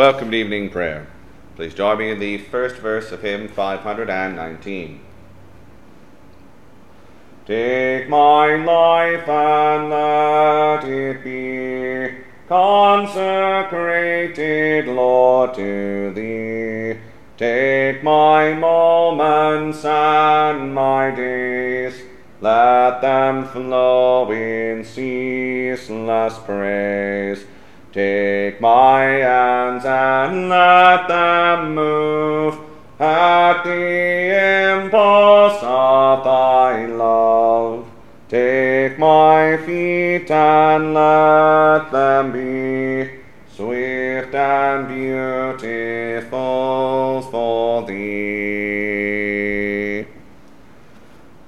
Welcome to evening prayer. Please join me in the first verse of hymn 519. Take my life and let it be consecrated, Lord, to thee. Take my moments and my days, let them flow in ceaseless praise. Take my hands and let them move at the impulse of thy love. Take my feet and let them be swift and beautiful for thee.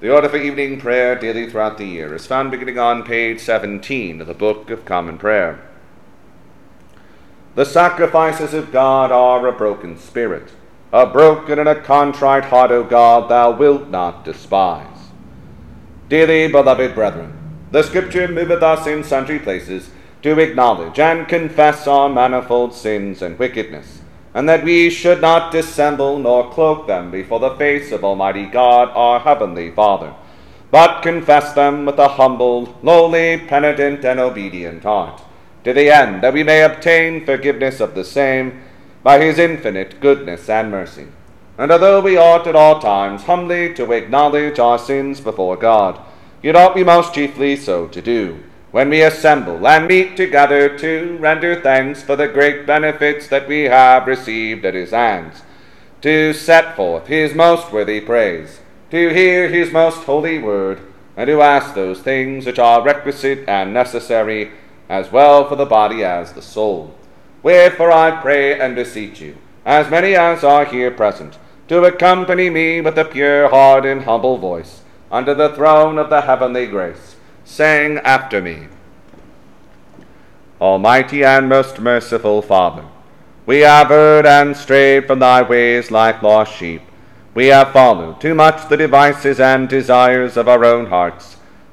The order for evening prayer daily throughout the year is found beginning on page 17 of the Book of Common Prayer. The sacrifices of God are a broken spirit. A broken and a contrite heart, O God, thou wilt not despise. Dearly beloved brethren, the Scripture moveth us in sundry places to acknowledge and confess our manifold sins and wickedness, and that we should not dissemble nor cloak them before the face of Almighty God, our heavenly Father, but confess them with a humble, lowly, penitent, and obedient heart to the end that we may obtain forgiveness of the same by his infinite goodness and mercy. And although we ought at all times humbly to acknowledge our sins before God, yet ought we most chiefly so to do, when we assemble and meet together to render thanks for the great benefits that we have received at his hands, to set forth his most worthy praise, to hear his most holy word, and to ask those things which are requisite and necessary as well for the body as the soul. Wherefore I pray and beseech you, as many as are here present, to accompany me with a pure heart and humble voice under the throne of the heavenly grace, saying after me, Almighty and most merciful Father, we have erred and strayed from thy ways like lost sheep. We have followed too much the devices and desires of our own hearts.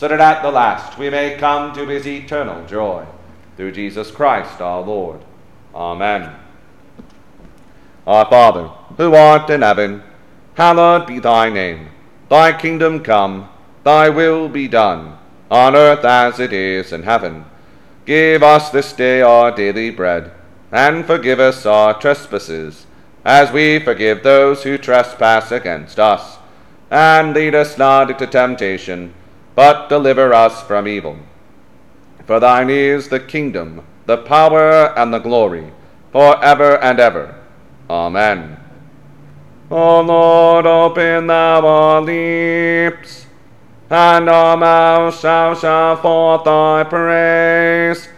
so that at the last we may come to his eternal joy. Through Jesus Christ our Lord. Amen. Our Father, who art in heaven, hallowed be thy name. Thy kingdom come, thy will be done, on earth as it is in heaven. Give us this day our daily bread, and forgive us our trespasses, as we forgive those who trespass against us. And lead us not into temptation but deliver us from evil. For thine is the kingdom, the power, and the glory, for ever and ever. Amen. O Lord, open thou our lips, and our mouth shall shout forth thy praise.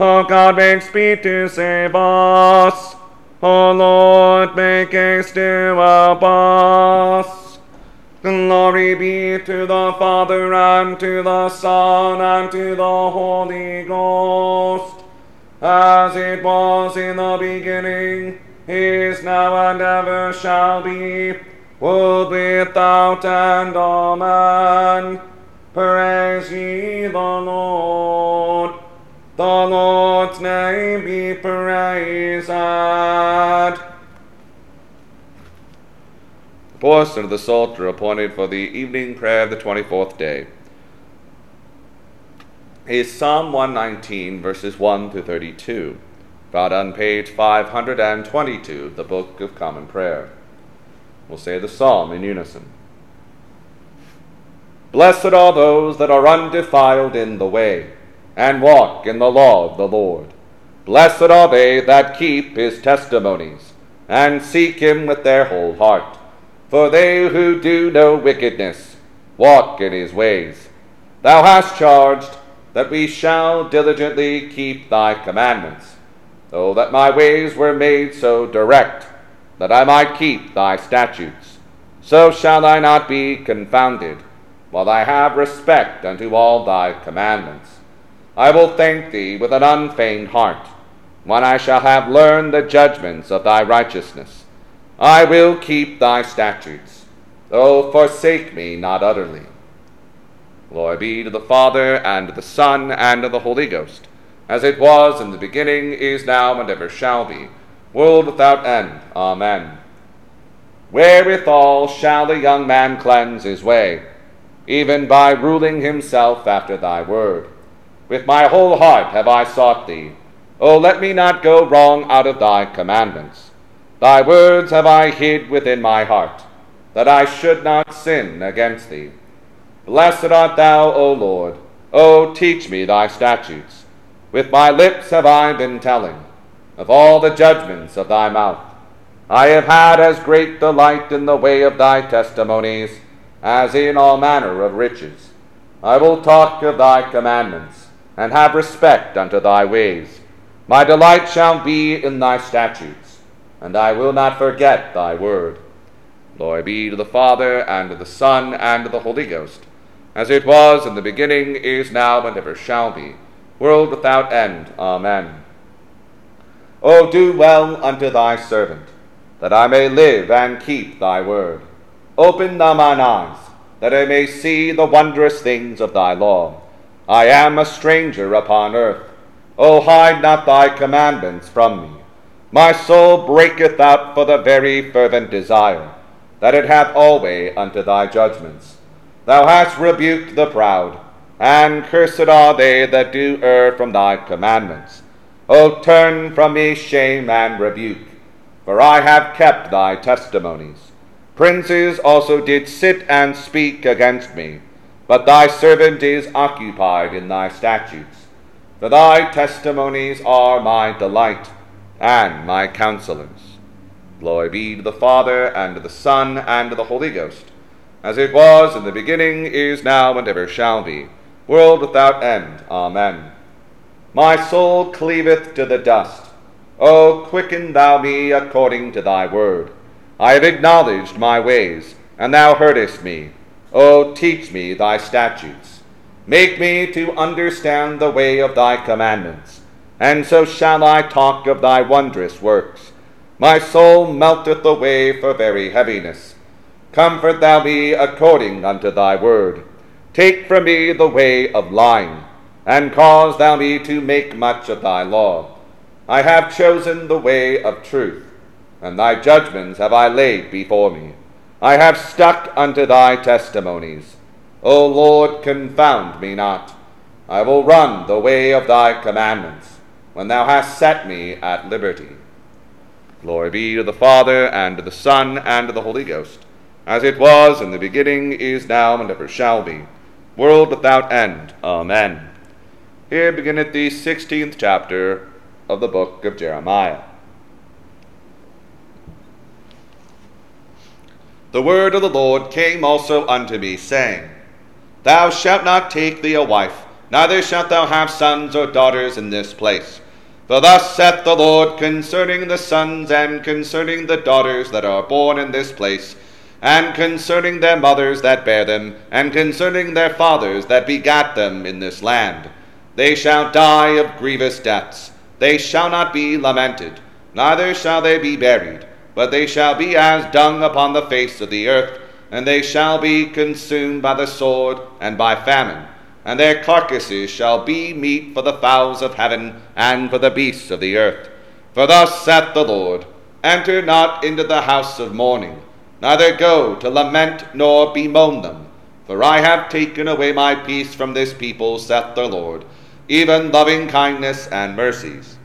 O God, make speed to save us. O Lord, make haste to help us. Be to the Father, and to the Son, and to the Holy Ghost, as it was in the beginning, is now and ever shall be, world without end. Amen. Praise ye the Lord. Portion of the Psalter appointed for the evening prayer of the 24th day is Psalm 119, verses 1 to 32, found on page 522 of the Book of Common Prayer. We'll say the psalm in unison. Blessed are those that are undefiled in the way and walk in the law of the Lord. Blessed are they that keep his testimonies, and seek him with their whole heart. For they who do no wickedness walk in his ways. Thou hast charged that we shall diligently keep thy commandments. Oh, that my ways were made so direct, that I might keep thy statutes. So shall I not be confounded, while I have respect unto all thy commandments. I will thank thee with an unfeigned heart, when I shall have learned the judgments of thy righteousness. I will keep thy statutes. Oh, forsake me not utterly. Glory be to the Father, and to the Son, and to the Holy Ghost, as it was in the beginning, is now, and ever shall be, world without end. Amen. Wherewithal shall the young man cleanse his way, even by ruling himself after thy word. With my whole heart have I sought thee. O let me not go wrong out of thy commandments. Thy words have I hid within my heart, that I should not sin against thee. Blessed art thou, O Lord. O teach me thy statutes. With my lips have I been telling of all the judgments of thy mouth. I have had as great delight in the way of thy testimonies as in all manner of riches. I will talk of thy commandments and have respect unto thy ways. My delight shall be in thy statutes, and I will not forget thy word. Glory be to the Father, and to the Son, and to the Holy Ghost, as it was in the beginning, is now, and ever shall be, world without end. Amen. O do well unto thy servant, that I may live and keep thy word. Open thou mine eyes, that I may see the wondrous things of thy law. I am a stranger upon earth. O hide not thy commandments from me. My soul breaketh out for the very fervent desire, that it hath alway unto thy judgments. Thou hast rebuked the proud, and cursed are they that do err from thy commandments. O turn from me shame and rebuke, for I have kept thy testimonies. Princes also did sit and speak against me but thy servant is occupied in thy statutes. For thy testimonies are my delight and my counselors. Glory be to the Father, and to the Son, and to the Holy Ghost, as it was in the beginning, is now, and ever shall be, world without end. Amen. My soul cleaveth to the dust. O quicken thou me according to thy word. I have acknowledged my ways, and thou heardest me. O teach me thy statutes. Make me to understand the way of thy commandments, and so shall I talk of thy wondrous works. My soul melteth away for very heaviness. Comfort thou me according unto thy word. Take from me the way of lying, and cause thou me to make much of thy law. I have chosen the way of truth, and thy judgments have I laid before me. I have stuck unto thy testimonies. O Lord, confound me not. I will run the way of thy commandments, when thou hast set me at liberty. Glory be to the Father, and to the Son, and to the Holy Ghost, as it was in the beginning, is now, and ever shall be, world without end. Amen. Here beginneth the sixteenth chapter of the book of Jeremiah. The word of the Lord came also unto me, saying, Thou shalt not take thee a wife, neither shalt thou have sons or daughters in this place. For thus saith the Lord concerning the sons and concerning the daughters that are born in this place, and concerning their mothers that bare them, and concerning their fathers that begat them in this land. They shall die of grievous deaths, they shall not be lamented, neither shall they be buried, but they shall be as dung upon the face of the earth, and they shall be consumed by the sword and by famine. And their carcasses shall be meat for the fowls of heaven and for the beasts of the earth. For thus saith the Lord Enter not into the house of mourning, neither go to lament nor bemoan them. For I have taken away my peace from this people, saith the Lord, even loving kindness and mercies.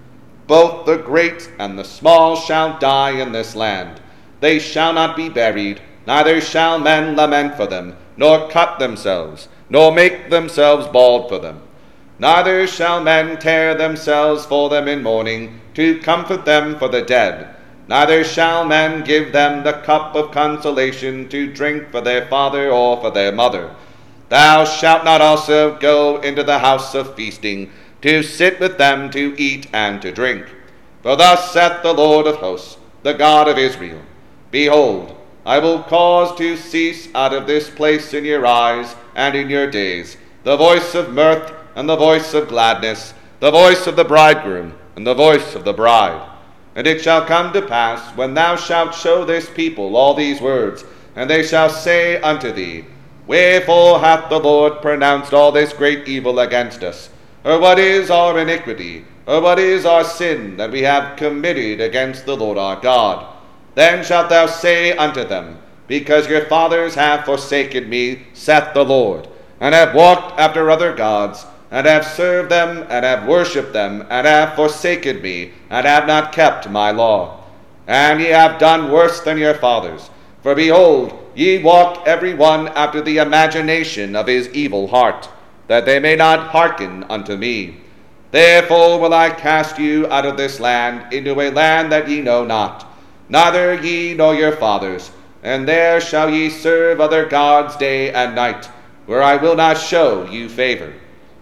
Both the great and the small shall die in this land. They shall not be buried, neither shall men lament for them, nor cut themselves, nor make themselves bald for them. Neither shall men tear themselves for them in mourning, to comfort them for the dead. Neither shall men give them the cup of consolation to drink for their father or for their mother. Thou shalt not also go into the house of feasting, to sit with them to eat and to drink. For thus saith the Lord of hosts, the God of Israel Behold, I will cause to cease out of this place in your eyes and in your days the voice of mirth and the voice of gladness, the voice of the bridegroom and the voice of the bride. And it shall come to pass, when thou shalt show this people all these words, and they shall say unto thee, Wherefore hath the Lord pronounced all this great evil against us? Or what is our iniquity? Or what is our sin that we have committed against the Lord our God? Then shalt thou say unto them, Because your fathers have forsaken me, saith the Lord, and have walked after other gods, and have served them, and have worshipped them, and have forsaken me, and have not kept my law. And ye have done worse than your fathers. For behold, ye walk every one after the imagination of his evil heart, that they may not hearken unto me. Therefore will I cast you out of this land into a land that ye know not, neither ye nor your fathers, and there shall ye serve other gods day and night, where I will not show you favor.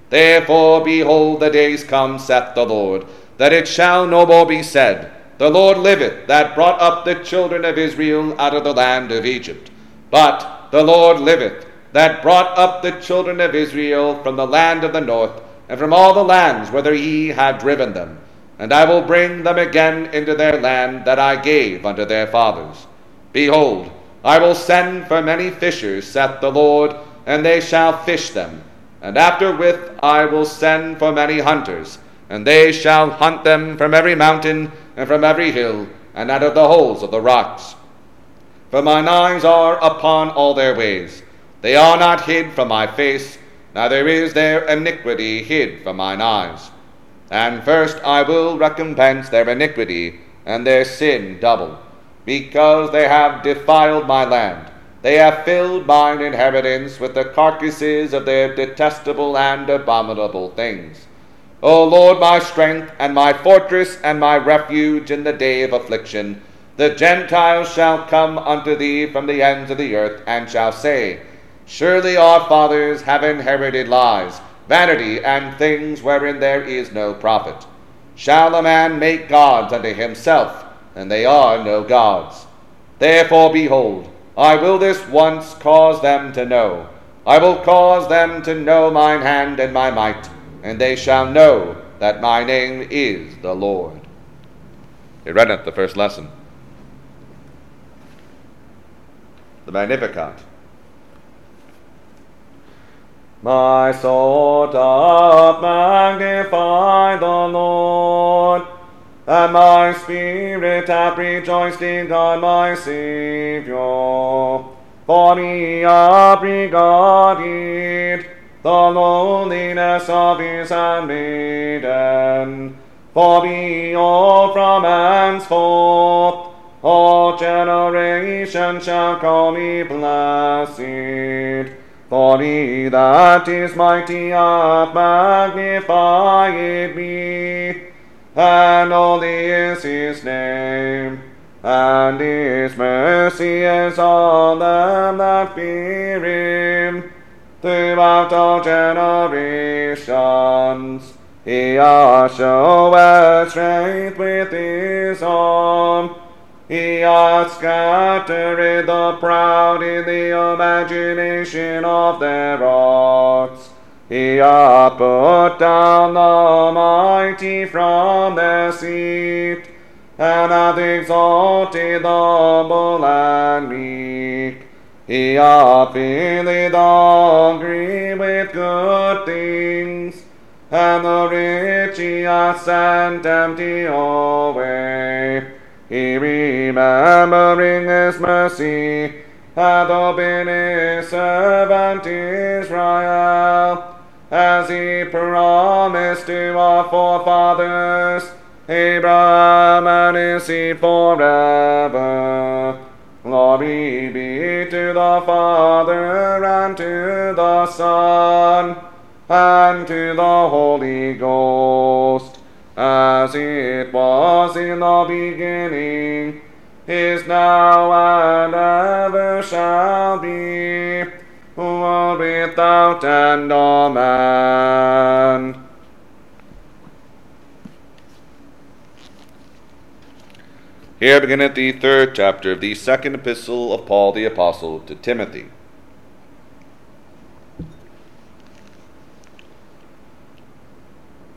Therefore, behold, the days come, saith the Lord, that it shall no more be said, The Lord liveth, that brought up the children of Israel out of the land of Egypt. But the Lord liveth, that brought up the children of Israel from the land of the north, and from all the lands whither ye have driven them. And I will bring them again into their land that I gave unto their fathers. Behold, I will send for many fishers, saith the Lord, and they shall fish them and afterwith I will send for many hunters, and they shall hunt them from every mountain and from every hill, and out of the holes of the rocks. For mine eyes are upon all their ways. They are not hid from my face, neither is their iniquity hid from mine eyes. And first I will recompense their iniquity and their sin double, because they have defiled my land they have filled mine inheritance with the carcasses of their detestable and abominable things. O Lord, my strength and my fortress and my refuge in the day of affliction, the Gentiles shall come unto thee from the ends of the earth, and shall say, Surely our fathers have inherited lies, vanity, and things wherein there is no profit. Shall a man make gods unto himself, and they are no gods? Therefore, behold, I will this once cause them to know. I will cause them to know mine hand and my might, and they shall know that my name is the Lord. We read the first lesson. The Magnificat. My soul doth magnify the Lord and my spirit hath rejoiced in God my Saviour. For he hath regarded the lowliness of his handmaiden. For behold, from henceforth all generations shall call me blessed. For he that is mighty hath magnified me and holy is his name, and his mercy is on them that fear him throughout all generations. He hath showed strength with his arm. He hath scattered the proud in the imagination of their hearts. He hath put down the mighty from their seat, and hath exalted the humble and meek. He hath filled the hungry with good things, and the rich he hath sent empty away. He remembering his mercy, hath opened his servant Israel, as he promised to our forefathers, Abraham and his seed forever. Glory be to the Father, and to the Son, and to the Holy Ghost, as it was in the beginning, is now, and ever shall be, world without end. Amen. Here beginneth the third chapter of the second epistle of Paul the Apostle to Timothy.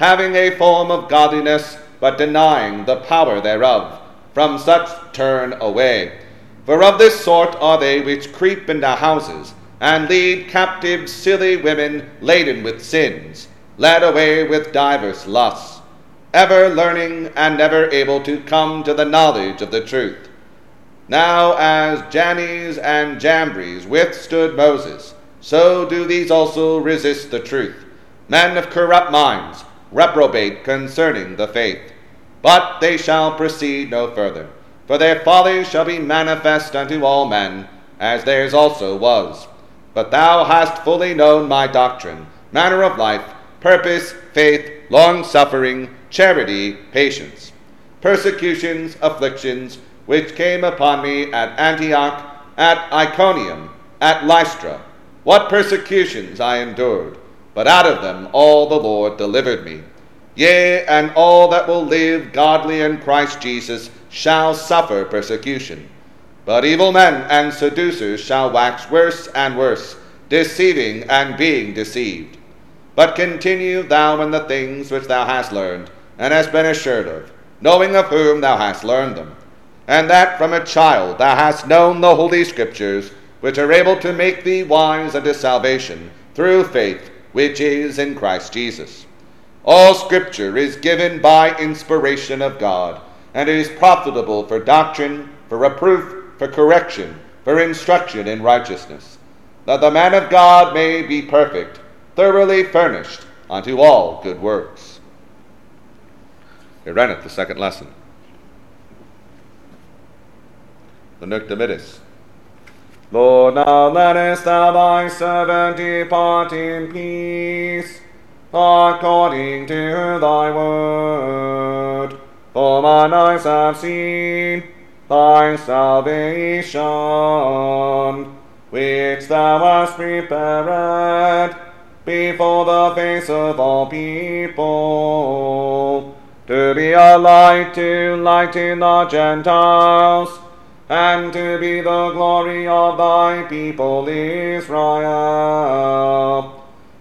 having a form of godliness, but denying the power thereof. From such turn away. For of this sort are they which creep into houses, and lead captive silly women laden with sins, led away with divers lusts, ever learning and never able to come to the knowledge of the truth. Now, as Jannes and Jambres withstood Moses, so do these also resist the truth, men of corrupt minds, reprobate concerning the faith. But they shall proceed no further, for their folly shall be manifest unto all men, as theirs also was. But thou hast fully known my doctrine, manner of life, purpose, faith, long suffering, charity, patience, persecutions, afflictions, which came upon me at Antioch, at Iconium, at Lystra. What persecutions I endured, but out of them all the Lord delivered me. Yea, and all that will live godly in Christ Jesus shall suffer persecution. But evil men and seducers shall wax worse and worse, deceiving and being deceived. But continue thou in the things which thou hast learned, and hast been assured of, knowing of whom thou hast learned them, and that from a child thou hast known the Holy Scriptures, which are able to make thee wise unto salvation through faith which is in Christ Jesus. All Scripture is given by inspiration of God, and is profitable for doctrine, for reproof, for correction, for instruction in righteousness, that the man of God may be perfect, thoroughly furnished unto all good works. Here runneth the second lesson. The Nunc Dimittis. Lord, now lettest thou thy servant depart in peace according to thy word. For mine eyes have seen thy salvation, which thou hast prepared before the face of all people, to be a light to lighten the Gentiles, and to be the glory of thy people Israel.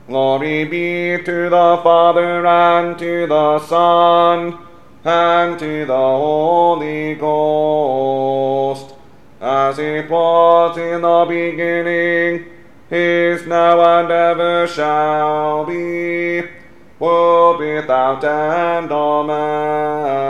Glory be to the Father and to the Son and to the Holy Ghost, as it was in the beginning, is now, and ever shall be, world without end. Amen.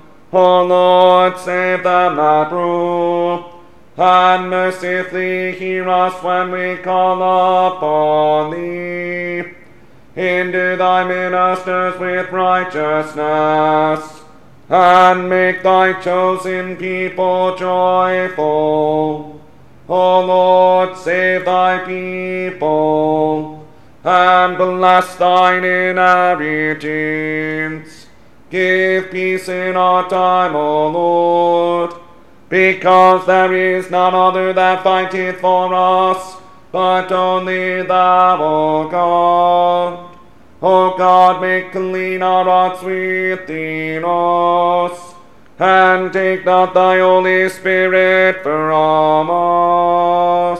O Lord, save them that rule, and mercifully hear us when we call upon thee. Hinder thy ministers with righteousness, and make thy chosen people joyful. O Lord, save thy people, and bless thine inheritance. Give peace in our time, O Lord, because there is none other that fighteth for us, but only thou, O God. O God, make clean our hearts within us, and take not thy Holy Spirit from us.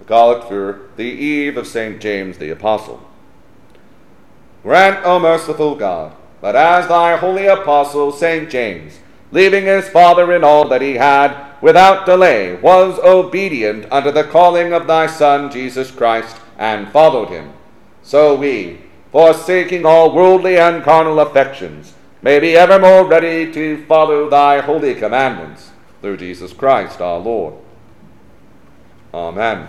The Collect for the Eve of St. James the Apostle. Grant, O merciful God, that as thy holy apostle St. James, leaving his father in all that he had, without delay, was obedient unto the calling of thy Son Jesus Christ, and followed him, so we, forsaking all worldly and carnal affections, may be evermore ready to follow thy holy commandments, through Jesus Christ our Lord. Amen.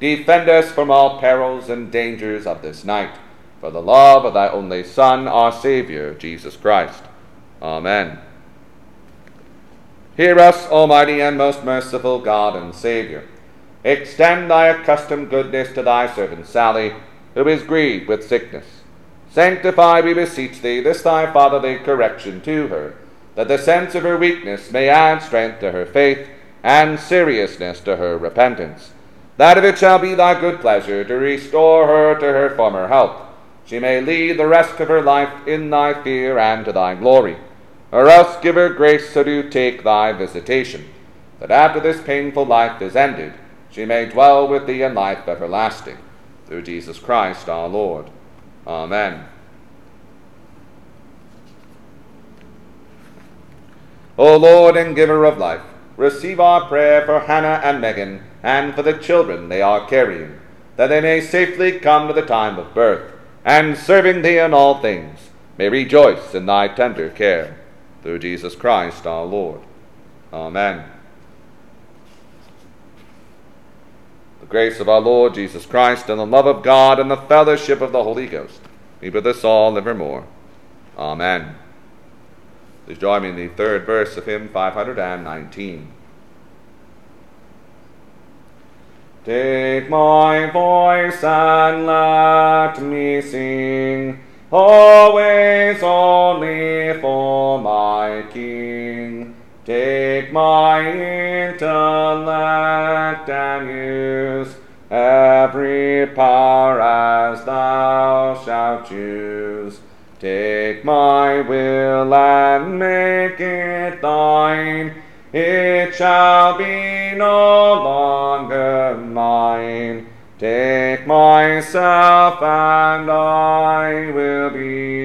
defend us from all perils and dangers of this night, for the love of thy only Son, our Saviour, Jesus Christ. Amen. Hear us, Almighty and most merciful God and Saviour. Extend thy accustomed goodness to thy servant Sally, who is grieved with sickness. Sanctify, we beseech thee, this thy fatherly correction to her, that the sense of her weakness may add strength to her faith, and seriousness to her repentance. That if it shall be thy good pleasure to restore her to her former health, she may lead the rest of her life in thy fear and to thy glory. Or else give her grace so to take thy visitation, that after this painful life is ended, she may dwell with thee in life everlasting. Through Jesus Christ our Lord. Amen. O Lord and giver of life, receive our prayer for Hannah and Megan and for the children they are carrying, that they may safely come to the time of birth, and serving thee in all things, may rejoice in thy tender care. Through Jesus Christ our Lord. Amen. The grace of our Lord Jesus Christ, and the love of God, and the fellowship of the Holy Ghost be with us all evermore. Amen. Please join me in the third verse of hymn 519. Take my voice and let me sing, always only for my King. Take my intellect and use every power as thou shalt choose. Take my will and make it thine. It shall be no longer. Take myself and I will be